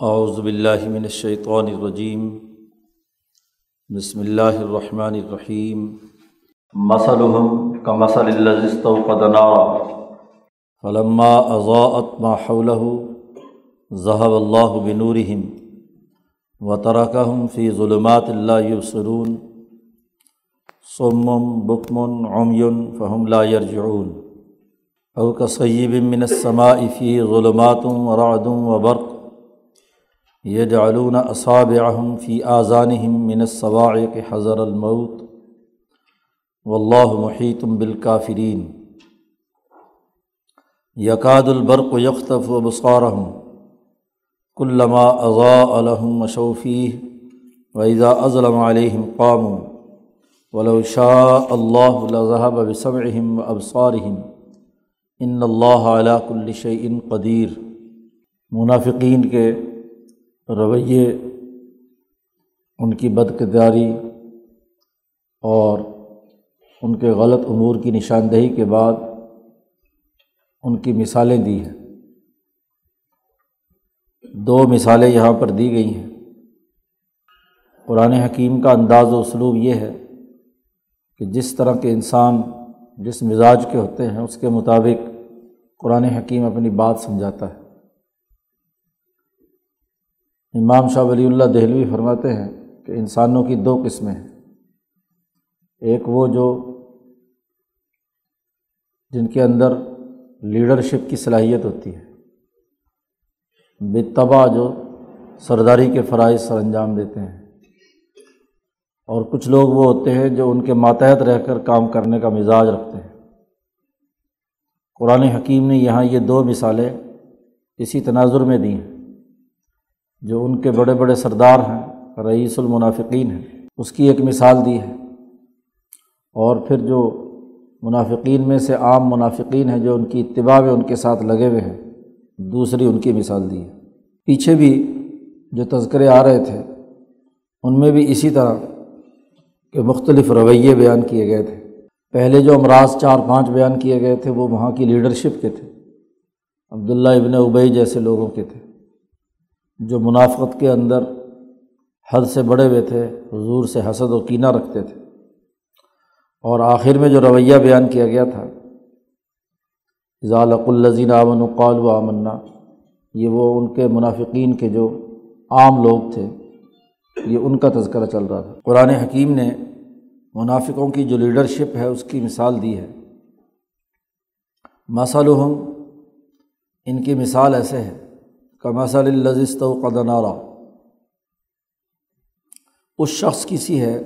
اعوذ باللہ من الشیطان الرجیم بسم اللہ الرحمن الرحیم۔ مثلهم كمثل الذي استوقد نارا۔ فلما اضاءت ما حوله ذهب الله بنورهم وتركهم في ظلمات لا يبصرون صم بكم عمي فهم لا يرجعون او كصيب من السماء فيه ظلمات ورعد وبرق یہ جعلون اصاب اہم فی آذان من الصواعق حضر المعت و اللہ محیطم بالکافرین یقاد البرق یختف و بصارحم کلما اضاء الحم مشوفی ویزا ازلم علیہم قام ولو شاء اللہ لذهب بسمعهم و ابصارهم ان اللہ علا کل شعین قدیر منافقین کے رویے، ان کی بد کرداری اور ان کے غلط امور کی نشاندہی کے بعد ان کی مثالیں دی ہیں۔ دو مثالیں یہاں پر دی گئی ہیں۔ قرآن حکیم کا انداز و اسلوب یہ ہے کہ جس طرح کے انسان جس مزاج کے ہوتے ہیں، اس کے مطابق قرآن حکیم اپنی بات سمجھاتا ہے۔ امام شاہ ولی اللہ دہلوی فرماتے ہیں کہ انسانوں کی دو قسمیں ہیں۔ ایک وہ جو جن کے اندر لیڈرشپ کی صلاحیت ہوتی ہے بتبا جو سرداری کے فرائض سر انجام دیتے ہیں۔ اور کچھ لوگ وہ ہوتے ہیں جو ان کے ماتحت رہ کر کام کرنے کا مزاج رکھتے ہیں۔ قرآن حکیم نے یہاں یہ دو مثالیں اسی تناظر میں دی ہیں جو ان کے بڑے بڑے سردار ہیں، رئیس المنافقین ہیں۔ اس کی ایک مثال دی ہے۔ اور پھر جو منافقین میں سے عام منافقین ہیں جو ان کی اتباع میں ان کے ساتھ لگے ہوئے ہیں، دوسری ان کی مثال دی ہے۔ پیچھے بھی جو تذکرے آ رہے تھے، ان میں بھی اسی طرح کے مختلف رویے بیان کیے گئے تھے۔ پہلے جو امراض چار پانچ بیان کیے گئے تھے، وہ وہاں کی لیڈرشپ کے تھے۔ عبداللہ ابن ابئی جیسے لوگوں کے تھے۔ جو منافقت کے اندر حد سے بڑے ہوئے تھے، حضور سے حسد و کینہ رکھتے تھے۔ اور آخر میں جو رویہ بیان کیا گیا تھا ضالق الزین امن وقال و آمنا، یہ وہ ان کے منافقین کے جو عام لوگ تھے، یہ ان کا تذکرہ چل رہا تھا۔ قرآن حکیم نے منافقوں کی جو لیڈرشپ ہے، اس کی مثال دی ہے۔ مثلاً ان کی مثال ایسے ہے۔ کمسل الزست و قدنارا اس شخص کی سی ہے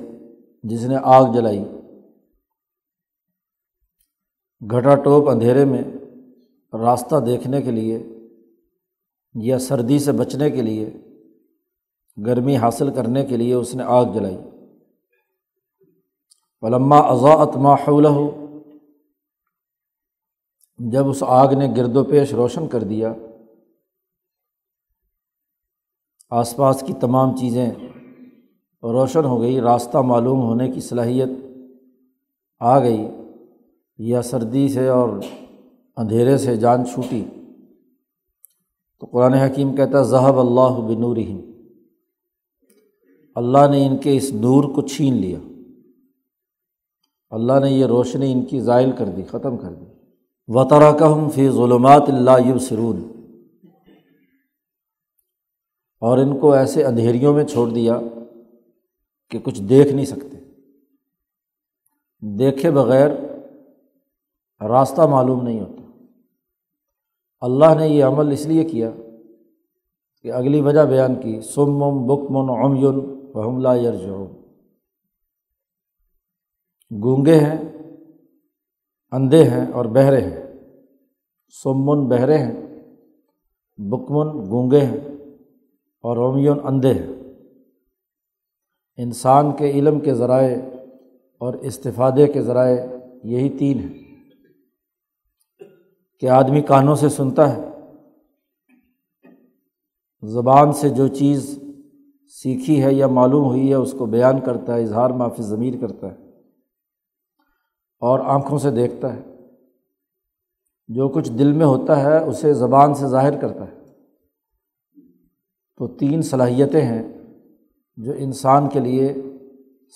جس نے آگ جلائی۔ گھٹا ٹوپ اندھیرے میں راستہ دیکھنے کے لیے یا سردی سے بچنے کے لیے، گرمی حاصل کرنے کے لیے اس نے آگ جلائی۔ علما اضاءت ماحول ہو جب اس آگ نے گرد و پیش روشن کر دیا آس پاس کی تمام چیزیں روشن ہو گئی، راستہ معلوم ہونے کی صلاحیت آ گئی۔ یا سردی سے اور اندھیرے سے جان چھوٹی۔ تو قرآن حکیم کہتا ہے، ذہب اللہ بنور اللہ نے ان کے اس نور کو چھین لیا۔ اللہ نے یہ روشنی ان کی زائل کر دی، ختم کر دی۔ وطرا کہ فی ظلمات اللہ یب سرون اور ان کو ایسے اندھیریوں میں چھوڑ دیا کہ کچھ دیکھ نہیں سکتے۔ دیکھے بغیر راستہ معلوم نہیں ہوتا۔ اللہ نے یہ عمل اس لیے کیا کہ اگلی وجہ بیان کی سم ام بک من عمین و حملہ گونگے ہیں، اندھے ہیں اور بہرے ہیں۔ سمن بہرے ہیں بکمن گونگے ہیں۔ اور رومیون اندھے ہیں۔ انسان کے علم کے ذرائع اور استفادے کے ذرائع یہی تین ہیں۔ کہ آدمی کانوں سے سنتا ہے، زبان سے جو چیز سیکھی ہے یا معلوم ہوئی ہے، اس کو بیان کرتا ہے، اظہار معافی ضمیر کرتا ہے اور آنکھوں سے دیکھتا ہے۔ جو کچھ دل میں ہوتا ہے، اسے زبان سے ظاہر کرتا ہے۔ تو تین صلاحیتیں ہیں جو انسان کے لیے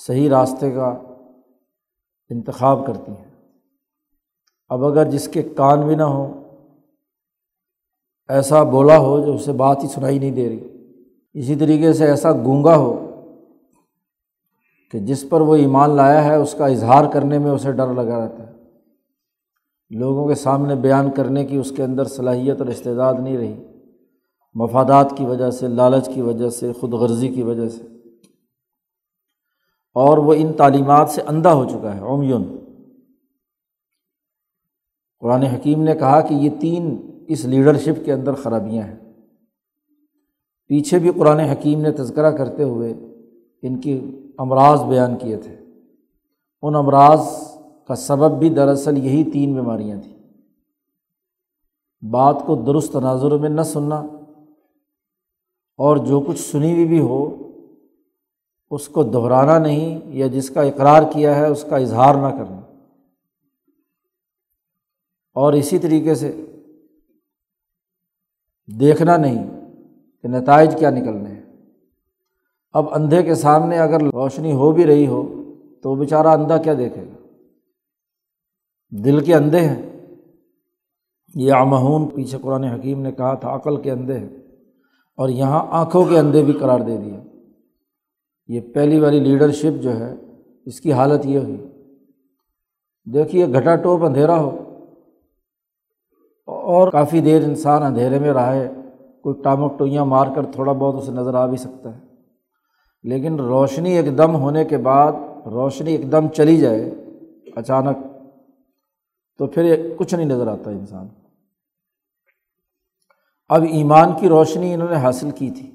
صحیح راستے کا انتخاب کرتی ہیں۔ اب اگر جس کے کان بھی نہ ہوں، ایسا بولا ہو جو اسے بات ہی سنائی نہیں دے رہی، اسی طریقے سے ایسا گونگا ہو کہ جس پر وہ ایمان لایا ہے، اس کا اظہار کرنے میں اسے ڈر لگا رہتا ہے۔ لوگوں کے سامنے بیان کرنے کی اس کے اندر صلاحیت اور استعداد نہیں رہی۔ مفادات کی وجہ سے، لالچ کی وجہ سے خود غرضی کی وجہ سے۔ اور وہ ان تعلیمات سے اندھا ہو چکا ہے اومیون قرآن حکیم نے کہا کہ یہ تین اس لیڈرشپ کے اندر خرابیاں ہیں۔ پیچھے بھی قرآن حکیم نے تذکرہ کرتے ہوئے ان کی امراض بیان کیے تھے۔ ان امراض کا سبب بھی دراصل یہی تین بیماریاں تھیں۔ بات کو درست تناظر میں نہ سننا اور جو کچھ سنی ہوئی بھی ہو، اس کو دہرانا نہیں یا جس کا اقرار کیا ہے، اس کا اظہار نہ کرنا۔ اور اسی طریقے سے دیکھنا نہیں کہ نتائج کیا نکلنے ہیں۔ اب اندھے کے سامنے اگر روشنی ہو بھی رہی ہو، تو وہ بیچارہ اندھا کیا دیکھے گا؟ دل کے اندھے ہیں۔ یہ آمہون پیچھے قرآن حکیم نے کہا تھا، عقل کے اندھے ہیں۔ اور یہاں آنکھوں کے اندھے بھی قرار دے دیا یہ پہلی والی لیڈرشپ جو ہے، اس کی حالت یہ ہوئی۔ دیکھیے، گھٹا ٹوپ اندھیرا ہو۔ اور کافی دیر انسان اندھیرے میں رہے کوئی ٹامک ٹوئیاں مار کر تھوڑا بہت اسے نظر آ بھی سکتا ہے۔ لیکن روشنی ایک دم ہونے کے بعد روشنی ایک دم چلی جائے اچانک، تو پھر کچھ نہیں نظر آتا انسان۔ اب ایمان کی روشنی انہوں نے حاصل کی تھی۔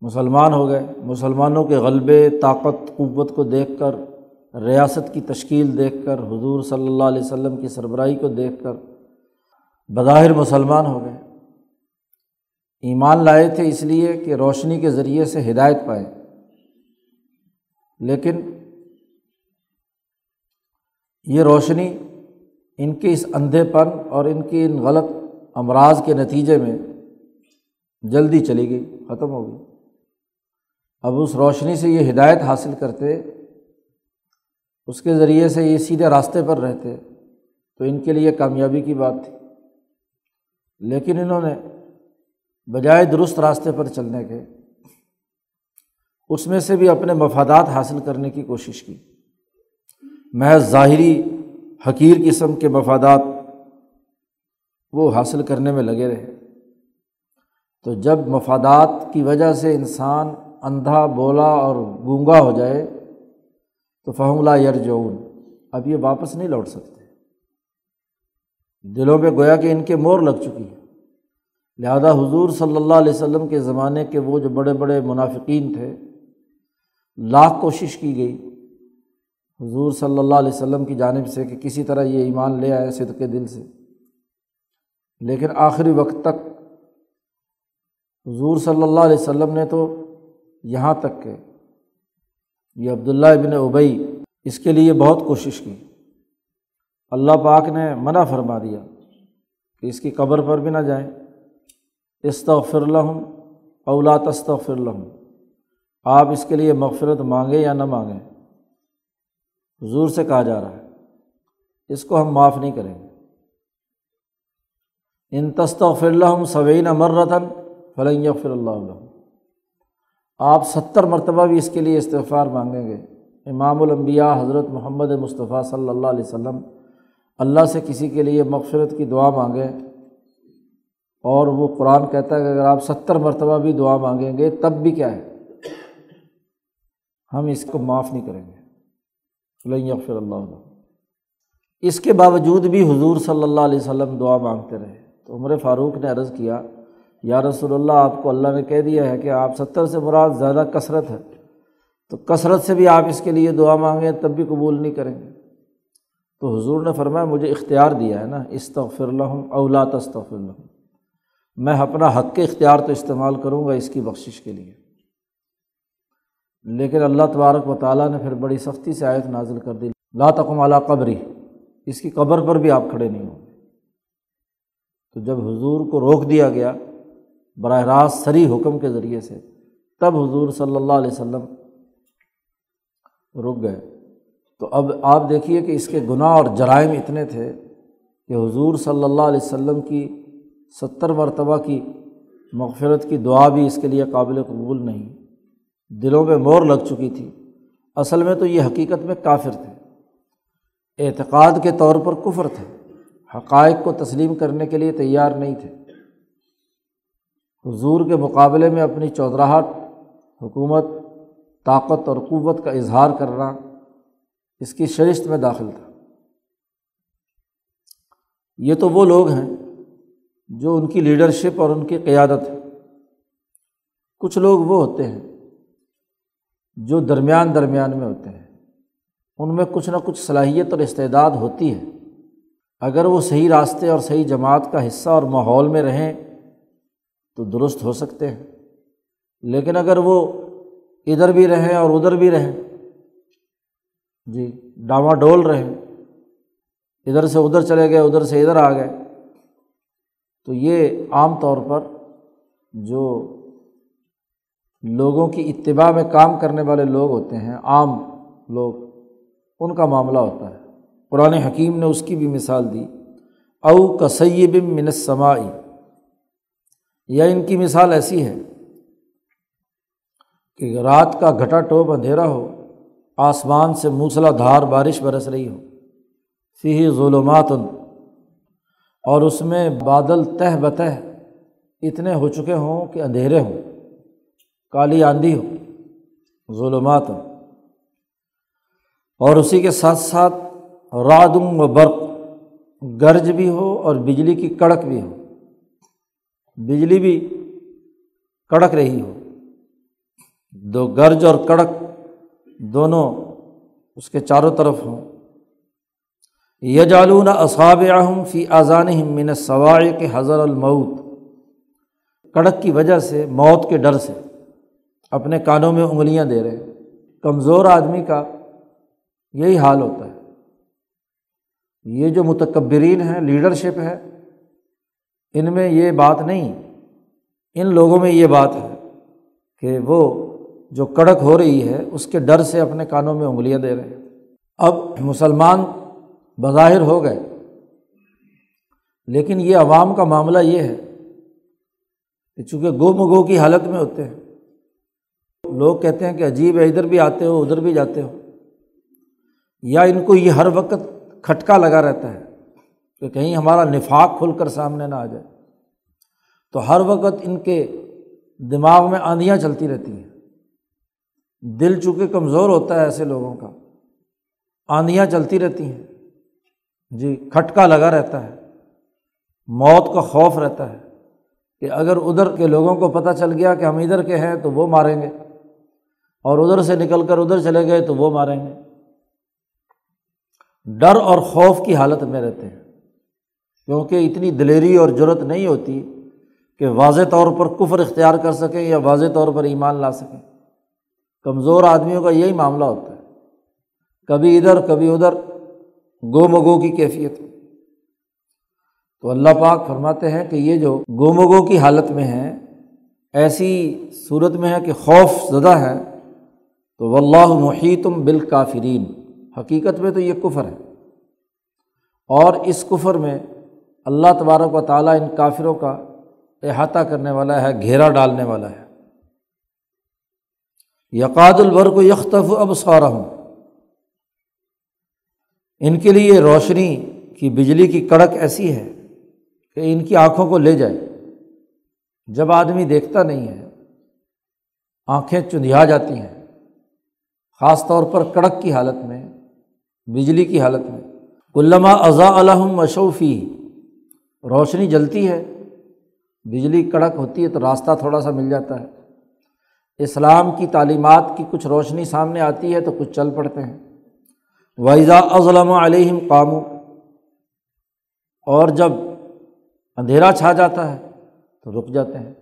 مسلمان ہو گئے۔ مسلمانوں کے غلبے، طاقت، قوت کو دیکھ کر، ریاست کی تشکیل دیکھ کر، حضور صلی اللہ علیہ وسلم کی سربراہی کو دیکھ کر بظاہر مسلمان ہو گئے۔ ایمان لائے تھے اس لیے کہ روشنی کے ذریعے سے ہدایت پائے۔ لیکن یہ روشنی ان کے اس اندھے پن اور ان کی ان غلط امراض کے نتیجے میں جلدی چلی گئی، ختم ہو گئی۔ اب اس روشنی سے یہ ہدایت حاصل کرتے، اس کے ذریعے سے یہ سیدھے راستے پر رہتے، تو ان کے لیے کامیابی کی بات تھی۔ لیکن انہوں نے بجائے درست راستے پر چلنے کے، اس میں سے بھی اپنے مفادات حاصل کرنے کی کوشش کی۔ محض ظاہری حقیر قسم کے مفادات وہ حاصل کرنے میں لگے رہے۔ تو جب مفادات کی وجہ سے انسان اندھا، بولا اور گونگا ہو جائے، تو فہم لا یرجعون اب یہ واپس نہیں لوٹ سکتے۔ دلوں پہ گویا کہ ان کے مور لگ چکی ہے لہٰذا حضور صلی اللہ علیہ وسلم کے زمانے کے وہ جو بڑے بڑے منافقین تھے، لاکھ کوشش کی گئی۔ حضور صلی اللہ علیہ وسلم کی جانب سے کہ کسی طرح یہ ایمان لے آئے صدقے دل سے۔ لیکن آخری وقت تک حضور صلی اللہ علیہ وسلم نے تو یہاں تک کہ یہ عبداللہ ابن ابئی اس کے لیے بہت کوشش کی۔ اللہ پاک نے منع فرما دیا کہ اس کی قبر پر بھی نہ جائیں۔ استغفر لہم اولا تستغفر لہم۔ آپ اس کے لیے مغفرت مانگیں یا نہ مانگیں؟ حضور سے کہا جا رہا ہے۔ اس کو ہم معاف نہیں کریں گے۔ ان تستغفر الحم صوین مرتن فلنگ فر اللہ علیہ آپ ستر مرتبہ بھی اس کے لیے استغفار مانگیں گے. امام الانبیاء حضرت محمد مصطفیٰ صلی اللہ علیہ وسلم اللہ سے کسی کے لیے مغفرت کی دعا مانگیں اور وہ قرآن کہتا ہے کہ اگر آپ ستر مرتبہ بھی دعا مانگیں گے تب بھی کیا ہے؟ ہم اس کو معاف نہیں کریں گے. فلنگ فر اللہ علیہ اس کے باوجود بھی حضور صلی اللہ علیہ وسلم دعا مانگتے رہے. تو عمر فاروق نے عرض کیا، یا رسول اللہ، آپ کو اللہ نے کہہ دیا ہے کہ آپ ستر سے مراد زیادہ کثرت ہے۔ تو کثرت سے بھی آپ اس کے لیے دعا مانگیں، تب بھی قبول نہیں کریں گے۔ تو حضور نے فرمایا، مجھے اختیار دیا ہے نا، استغفر الحم اولا تستغفر الحم میں اپنا حق کے اختیار تو استعمال کروں گا اس کی بخشش کے لیے۔ لیکن اللہ تبارک و تعالیٰ نے پھر بڑی سختی سے آیت نازل کر دی۔ لا تقم اعلیٰ قبری، اس کی قبر پر بھی آپ کھڑے نہیں ہوں گے۔ تو جب حضور کو روک دیا گیا، براہ راست سری حکم کے ذریعے سے، تب حضور صلی اللہ علیہ وسلم رک گئے۔ تو اب آپ دیکھیے کہ اس کے گناہ اور جرائم اتنے تھے کہ حضور صلی اللہ علیہ وسلم کی ستر مرتبہ کی مغفرت کی دعا بھی اس کے لیے قابل قبول نہیں۔ دلوں میں مور لگ چکی تھی۔ اصل میں تو یہ حقیقت میں کافر تھے۔ اعتقاد کے طور پر کفر تھے۔ حقائق کو تسلیم کرنے کے لیے تیار نہیں تھے۔ حضور کے مقابلے میں اپنی چودراہٹ، حکومت، طاقت اور قوت کا اظہار کرنا اس کی شرشت میں داخل تھا۔ یہ تو وہ لوگ ہیں جو ان کی لیڈرشپ اور ان کی قیادت ہے کچھ لوگ وہ ہوتے ہیں جو درمیان درمیان میں ہوتے ہیں۔ ان میں کچھ نہ کچھ صلاحیت اور استعداد ہوتی ہے۔ اگر وہ صحیح راستے اور صحیح جماعت کا حصہ اور ماحول میں رہیں تو درست ہو سکتے ہیں۔ لیکن اگر وہ ادھر بھی رہیں اور ادھر بھی رہیں جی ڈاواں ڈول رہیں، ادھر سے ادھر چلے گئے، ادھر سے ادھر آ گئے، تو یہ عام طور پر جو لوگوں کی اتباع میں کام کرنے والے لوگ ہوتے ہیں، عام لوگ، ان کا معاملہ ہوتا ہے۔ قرآن حکیم نے اس کی بھی مثال دی۔ او کسیب منسمائی یا ان کی مثال ایسی ہے کہ رات کا گھٹا ٹوپ اندھیرا ہو، آسمان سے موسلا دھار بارش برس رہی ہو۔ فی ظلمات اور اس میں بادل تہ بتہ اتنے ہو چکے ہوں کہ اندھیرے ہوں۔ کالی آندھی ہو۔ ظلمات اور اسی کے ساتھ ساتھ رادم و برق، گرج بھی ہو اور بجلی کی کڑک بھی ہو۔ بجلی بھی کڑک رہی ہو۔ دو گرج اور کڑک دونوں اس کے چاروں طرف ہوں۔ یجالون اصاب اہم فی آذان من سواع کے حضر المعود کڑک کی وجہ سے، موت کے ڈر سے۔ اپنے کانوں میں انگلیاں دے رہے۔ ہیں کمزور آدمی کا یہی حال ہوتا ہے۔ یہ جو متکبرین ہیں لیڈرشپ ہے، ان میں یہ بات نہیں۔ ان لوگوں میں یہ بات ہے کہ وہ جو کڑک ہو رہی ہے، اس کے ڈر سے اپنے کانوں میں انگلیاں دے رہے ہیں۔ اب مسلمان بظاہر ہو گئے۔ لیکن یہ عوام کا معاملہ یہ ہے کہ چونکہ گو مگو کی حالت میں ہوتے ہیں، لوگ کہتے ہیں کہ عجیب ہے، ادھر بھی آتے ہو، ادھر بھی جاتے ہو۔ یا ان کو یہ ہر وقت کھٹکا لگا رہتا ہے کہ کہیں ہمارا نفاق کھل کر سامنے نہ آ جائے۔ تو ہر وقت ان کے دماغ میں آندیاں چلتی رہتی ہیں۔ دل چونکہ کمزور ہوتا ہے ایسے لوگوں کا، آندیاں چلتی رہتی ہیں۔ جی کھٹکا لگا رہتا ہے۔ موت کا خوف رہتا ہے کہ اگر ادھر کے لوگوں کو پتہ چل گیا کہ ہم ادھر کے ہیں تو وہ ماریں گے، اور ادھر سے نکل کر ادھر چلے گئے تو وہ ماریں گے۔ ڈر اور خوف کی حالت میں رہتے ہیں۔ کیونکہ اتنی دلیری اور ضرورت نہیں ہوتی کہ واضح طور پر کفر اختیار کر سکیں یا واضح طور پر ایمان لا سکیں۔ کمزور آدمیوں کا یہی معاملہ ہوتا ہے۔ کبھی ادھر کبھی ادھر گو مگو کی کیفیت۔ تو اللہ پاک فرماتے ہیں کہ یہ جو گو مگو کی حالت میں ہے ایسی صورت میں ہے کہ خوف زدہ ہے۔ تو واللہ محیطم بالکافرین۔ حقیقت میں تو یہ کفر ہے۔ اور اس کفر میں اللہ تبارک و تعالیٰ ان کافروں کا احاطہ کرنے والا ہے، گھیرا ڈالنے والا ہے۔ یقاد البر کو یکختف اب سورا ہوں ان کے لیے روشنی کی بجلی کی کڑک ایسی ہے کہ ان کی آنکھوں کو لے جائے۔ جب آدمی دیکھتا نہیں ہے، آنکھیں چندھیا جاتی ہیں، خاص طور پر کڑک کی حالت میں بجلی کی حالت میں۔ علامہ اضاء الحم مشوفی روشنی جلتی ہے۔ بجلی کڑک ہوتی ہے تو راستہ تھوڑا سا مل جاتا ہے۔ اسلام کی تعلیمات کی کچھ روشنی سامنے آتی ہے تو کچھ چل پڑتے ہیں۔ ویزا اضلم علیہم قامو۔ اور جب اندھیرا چھا جاتا ہے تو رک جاتے ہیں۔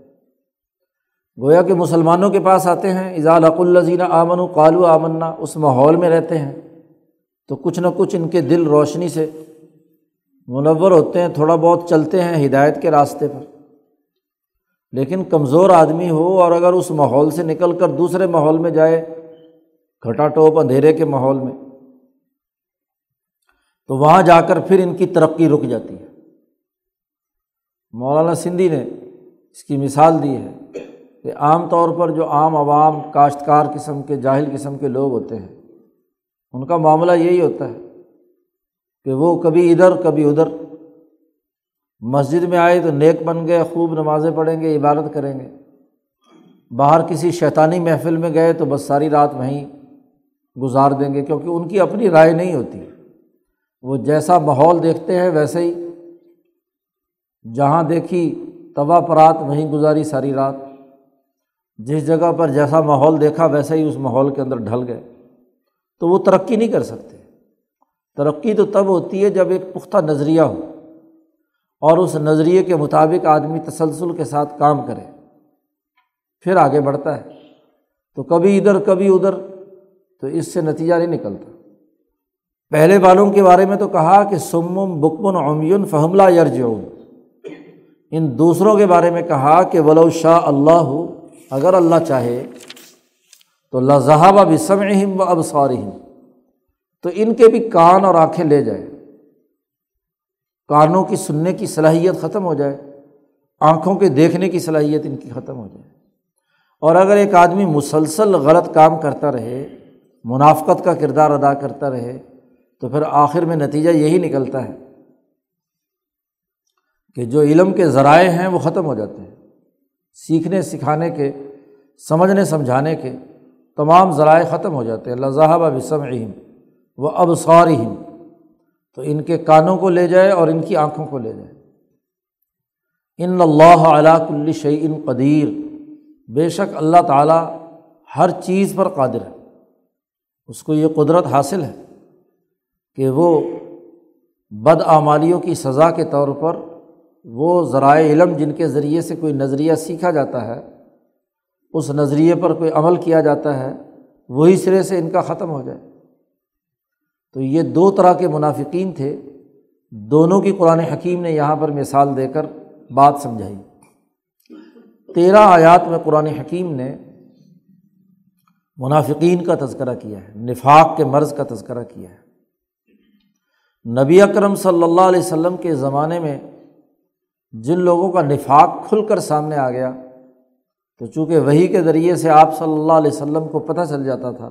گویا کہ مسلمانوں کے پاس آتے ہیں۔ اضاء الزین آمن و قالو آمنا۔ اس ماحول میں رہتے ہیں۔ تو کچھ نہ کچھ ان کے دل روشنی سے منور ہوتے ہیں، تھوڑا بہت چلتے ہیں ہدایت کے راستے پر۔ لیکن کمزور آدمی ہو اور اگر اس ماحول سے نکل کر دوسرے ماحول میں جائے گھٹا ٹوپ اندھیرے کے ماحول میں، تو وہاں جا کر پھر ان کی ترقی رک جاتی ہے۔ مولانا سندھی نے اس کی مثال دی ہے کہ عام طور پر جو عام عوام، کاشتکار قسم کے، جاہل قسم کے لوگ ہوتے ہیں ان کا معاملہ یہی ہوتا ہے کہ وہ کبھی ادھر کبھی ادھر۔ مسجد میں آئے تو نیک بن گئے، خوب نمازیں پڑھیں گے، عبادت کریں گے۔ باہر کسی شیطانی محفل میں گئے تو بس ساری رات وہیں گزار دیں گے، کیونکہ ان کی اپنی رائے نہیں ہوتی۔ وہ جیسا ماحول دیکھتے ہیں ویسے ہی۔ جہاں دیکھی، توا پرات وہیں گزاری ساری رات۔ جس جگہ پر جیسا ماحول دیکھا، ویسے ہی اس ماحول کے اندر ڈھل گئے۔ تو وہ ترقی نہیں کر سکتے۔ ترقی تو تب ہوتی ہے جب ایک پختہ نظریہ ہو اور اس نظریے کے مطابق آدمی تسلسل کے ساتھ کام کرے۔ پھر آگے بڑھتا ہے۔ تو کبھی ادھر کبھی ادھر۔ تو اس سے نتیجہ نہیں نکلتا۔ پہلے والوں کے بارے میں تو کہا کہ سمم بکمن عمیون فہملہ یرجعون۔ ان دوسروں کے بارے میں کہا کہ ولو شاہ اللہ ہو اگر اللہ چاہے تو لذہب بسم و اب تو ان کے بھی کان اور آنکھیں لے جائے، کانوں کی سننے کی صلاحیت ختم ہو جائے، آنکھوں کے دیکھنے کی صلاحیت ان کی ختم ہو جائے۔ اور اگر ایک آدمی مسلسل غلط کام کرتا رہے، منافقت کا کردار ادا کرتا رہے، تو پھر آخر میں نتیجہ یہی نکلتا ہے کہ جو علم کے ذرائع ہیں وہ ختم ہو جاتے ہیں، سیکھنے، سکھانے کے، سمجھنے، سمجھانے کے۔ تمام ذرائع ختم ہو جاتے ہیں۔ اللہ ذہب بسم عہم و اب سوارم تو ان کے کانوں کو لے جائے اور ان کی آنکھوں کو لے جائے۔ ان اللہ علاق کل شعین قدیر، بے شک اللہ تعالیٰ ہر چیز پر قادر ہے۔ اس کو یہ قدرت حاصل ہے کہ وہ بدعمالیوں کی سزا کے طور پر وہ ذرائع علم جن کے ذریعے سے کوئی نظریہ سیکھا جاتا ہے اس نظریے پر کوئی عمل کیا جاتا ہے، وہی سرے سے ان کا ختم ہو جائے۔ تو یہ دو طرح کے منافقین تھے۔ دونوں کی قرآن حکیم نے یہاں پر مثال دے کر بات سمجھائی۔ تیرہ آیات میں قرآن حکیم نے منافقین کا تذکرہ کیا ہے، نفاق کے مرض کا تذکرہ کیا ہے۔ نبی اکرم صلی اللہ علیہ وسلم کے زمانے میں جن لوگوں کا نفاق کھل کر سامنے آ گیا تو چونکہ وہی کے ذریعے سے آپ صلی اللہ علیہ وسلم کو پتہ چل جاتا تھا،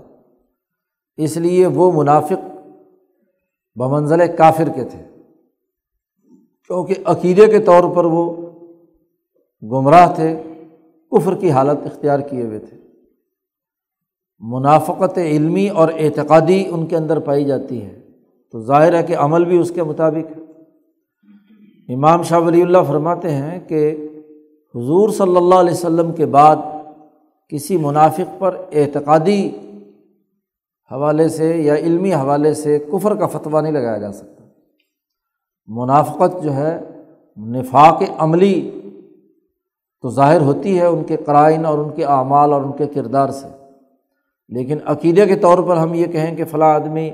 اس لیے وہ منافق بمنزل کافر کے تھے۔ کیونکہ عقیدے کے طور پر وہ گمراہ تھے، کفر کی حالت اختیار کیے ہوئے تھے۔ منافقت علمی اور اعتقادی ان کے اندر پائی جاتی ہے۔ تو ظاہر ہے کہ عمل بھی اس کے مطابق ہے۔ امام شاہ ولی اللہ فرماتے ہیں کہ حضور صلی اللہ علیہ وسلم کے بعد کسی منافق پر اعتقادی حوالے سے یا علمی حوالے سے کفر کا فتویٰ نہیں لگایا جا سکتا۔ منافقت جو ہے، نفاق عملی تو ظاہر ہوتی ہے ان کے قرائن اور ان کے اعمال اور ان کے کردار سے۔ لیکن عقیدے کے طور پر ہم یہ کہیں کہ فلاں آدمی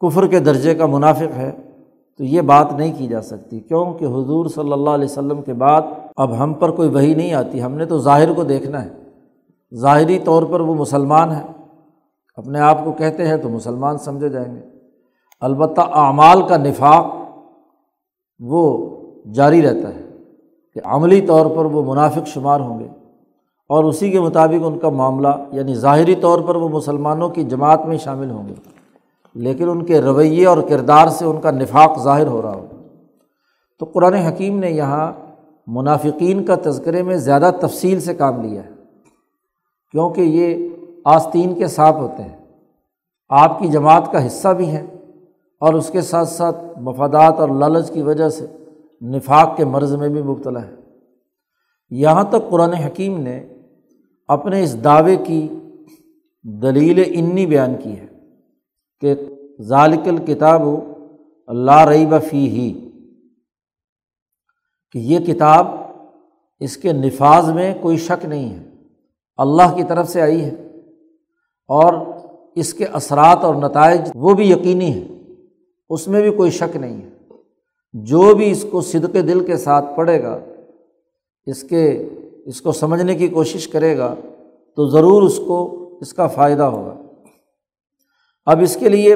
کفر کے درجے کا منافق ہے۔ تو یہ بات نہیں کی جا سکتی کیوں کہ حضور صلی اللہ علیہ وسلم کے بعد اب ہم پر کوئی وہی نہیں آتی، ہم نے تو ظاہر کو دیکھنا ہے۔ ظاہری طور پر وہ مسلمان ہیں۔ اپنے آپ کو کہتے ہیں تو مسلمان سمجھے جائیں گے۔ البتہ اعمال کا نفاق وہ جاری رہتا ہے کہ عملی طور پر وہ منافق شمار ہوں گے۔ اور اسی کے مطابق ان کا معاملہ یعنی ظاہری طور پر وہ مسلمانوں کی جماعت میں شامل ہوں گے۔ لیکن ان کے رویے اور کردار سے ان کا نفاق ظاہر ہو رہا ہو۔ تو قرآن حکیم نے یہاں منافقین کا تذکرے میں زیادہ تفصیل سے کام لیا ہے، کیونکہ یہ آستین کے ساتھ ہوتے ہیں۔ آپ کی جماعت کا حصہ بھی ہیں اور اس کے ساتھ ساتھ مفادات اور لالچ کی وجہ سے نفاق کے مرض میں بھی مبتلا ہے یہاں تک قرآن حکیم نے اپنے اس دعوے کی دلیل انی بیان کی ہے۔ کہ ذالک الکتاب اللہ رئی بفی ہی کہ یہ کتاب اس کے نفاذ میں کوئی شک نہیں ہے، اللہ کی طرف سے آئی ہے، اور اس کے اثرات اور نتائج وہ بھی یقینی ہیں، اس میں بھی کوئی شک نہیں ہے۔ جو بھی اس کو صدق دل کے ساتھ پڑھے گا، اس کے، اس کو سمجھنے کی کوشش کرے گا، تو ضرور اس کو، اس کا فائدہ ہوگا۔ اب اس کے لیے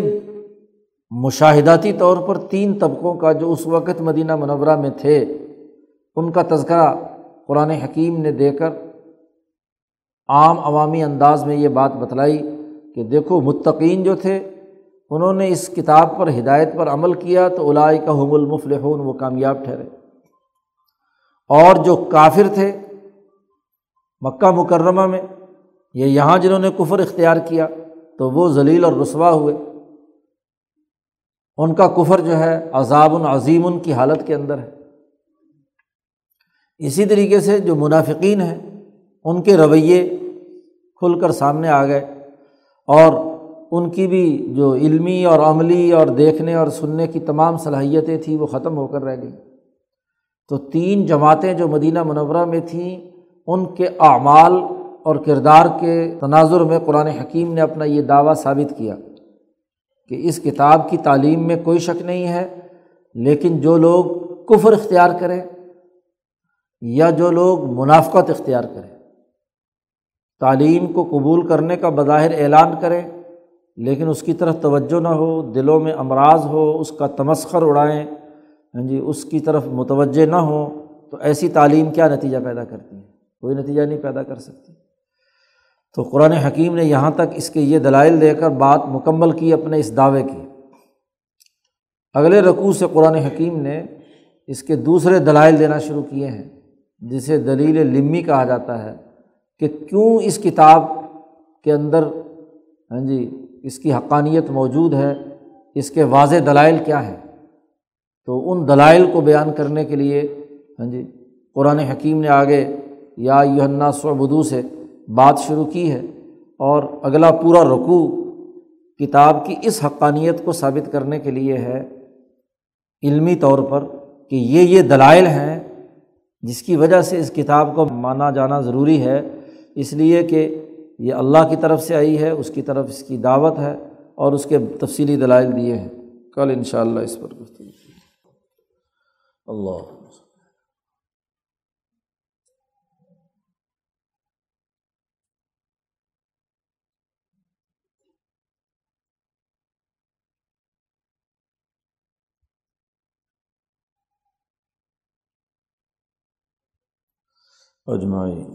مشاہداتی طور پر تین طبقوں کا جو اس وقت مدینہ منورہ میں تھے، ان کا تذکرہ قرآن حکیم نے دے کر عام عوامی انداز میں یہ بات بتلائی کہ دیکھو متقین جو تھے، انہوں نے اس کتاب پر ہدایت پر عمل کیا تو الائی کا حم المفلحون وہ کامیاب ٹھہرے۔ اور جو کافر تھے مکہ مکرمہ میں، یہ یہاں جنہوں نے کفر اختیار کیا تو وہ ذلیل اور رسوا ہوئے۔ ان کا کفر جو ہے عذاب العظیم ان کی حالت کے اندر ہے۔ اسی طریقے سے جو منافقین ہیں، ان کے رویے کھل کر سامنے آ گئے اور ان کی بھی جو علمی اور عملی اور دیکھنے اور سننے کی تمام صلاحیتیں تھیں، وہ ختم ہو کر رہ گئیں۔ تو تین جماعتیں جو مدینہ منورہ میں تھیں، ان کے اعمال اور کردار کے تناظر میں قرآن حکیم نے اپنا یہ دعویٰ ثابت کیا کہ اس کتاب کی تعلیم میں کوئی شک نہیں ہے، لیکن جو لوگ کفر اختیار کریں یا جو لوگ منافقت اختیار کریں، تعلیم کو قبول کرنے کا بظاہر اعلان کریں، لیکن اس کی طرف توجہ نہ ہو، دلوں میں امراض ہو، اس کا تمسخر اڑائیں ہاں جی اس کی طرف متوجہ نہ ہو تو ایسی تعلیم کیا نتیجہ پیدا کرتی ہے؟ کوئی نتیجہ نہیں پیدا کر سکتی۔ تو قرآن حکیم نے یہاں تک اس کے یہ دلائل دے کر بات مکمل کی اپنے اس دعوے کی۔ اگلے رقوع سے قرآن حکیم نے اس کے دوسرے دلائل دینا شروع کیے ہیں، جسے دلیل لمی کہا جاتا ہے کہ کیوں اس کتاب کے اندر ہاں جی اس کی حقانیت موجود ہے، اس کے واضح دلائل کیا ہیں۔ تو ان دلائل کو بیان کرنے کے لیے ہاں جی قرآن حکیم نے آگے یا یونا سعبدو سے بات شروع کی ہے اور اگلا پورا رقوع کتاب کی اس حقانیت کو ثابت کرنے کے لیے ہے علمی طور پر کہ یہ یہ دلائل ہیں جس کی وجہ سے اس کتاب کو مانا جانا ضروری ہے۔ اس لیے کہ یہ اللہ کی طرف سے آئی ہے، اس کی طرف اس کی دعوت ہے اور اس کے تفصیلی دلائل دیے ہیں۔ کل ان شاء اللہ اس پر گفتگو۔ اللہ۔ اجمائی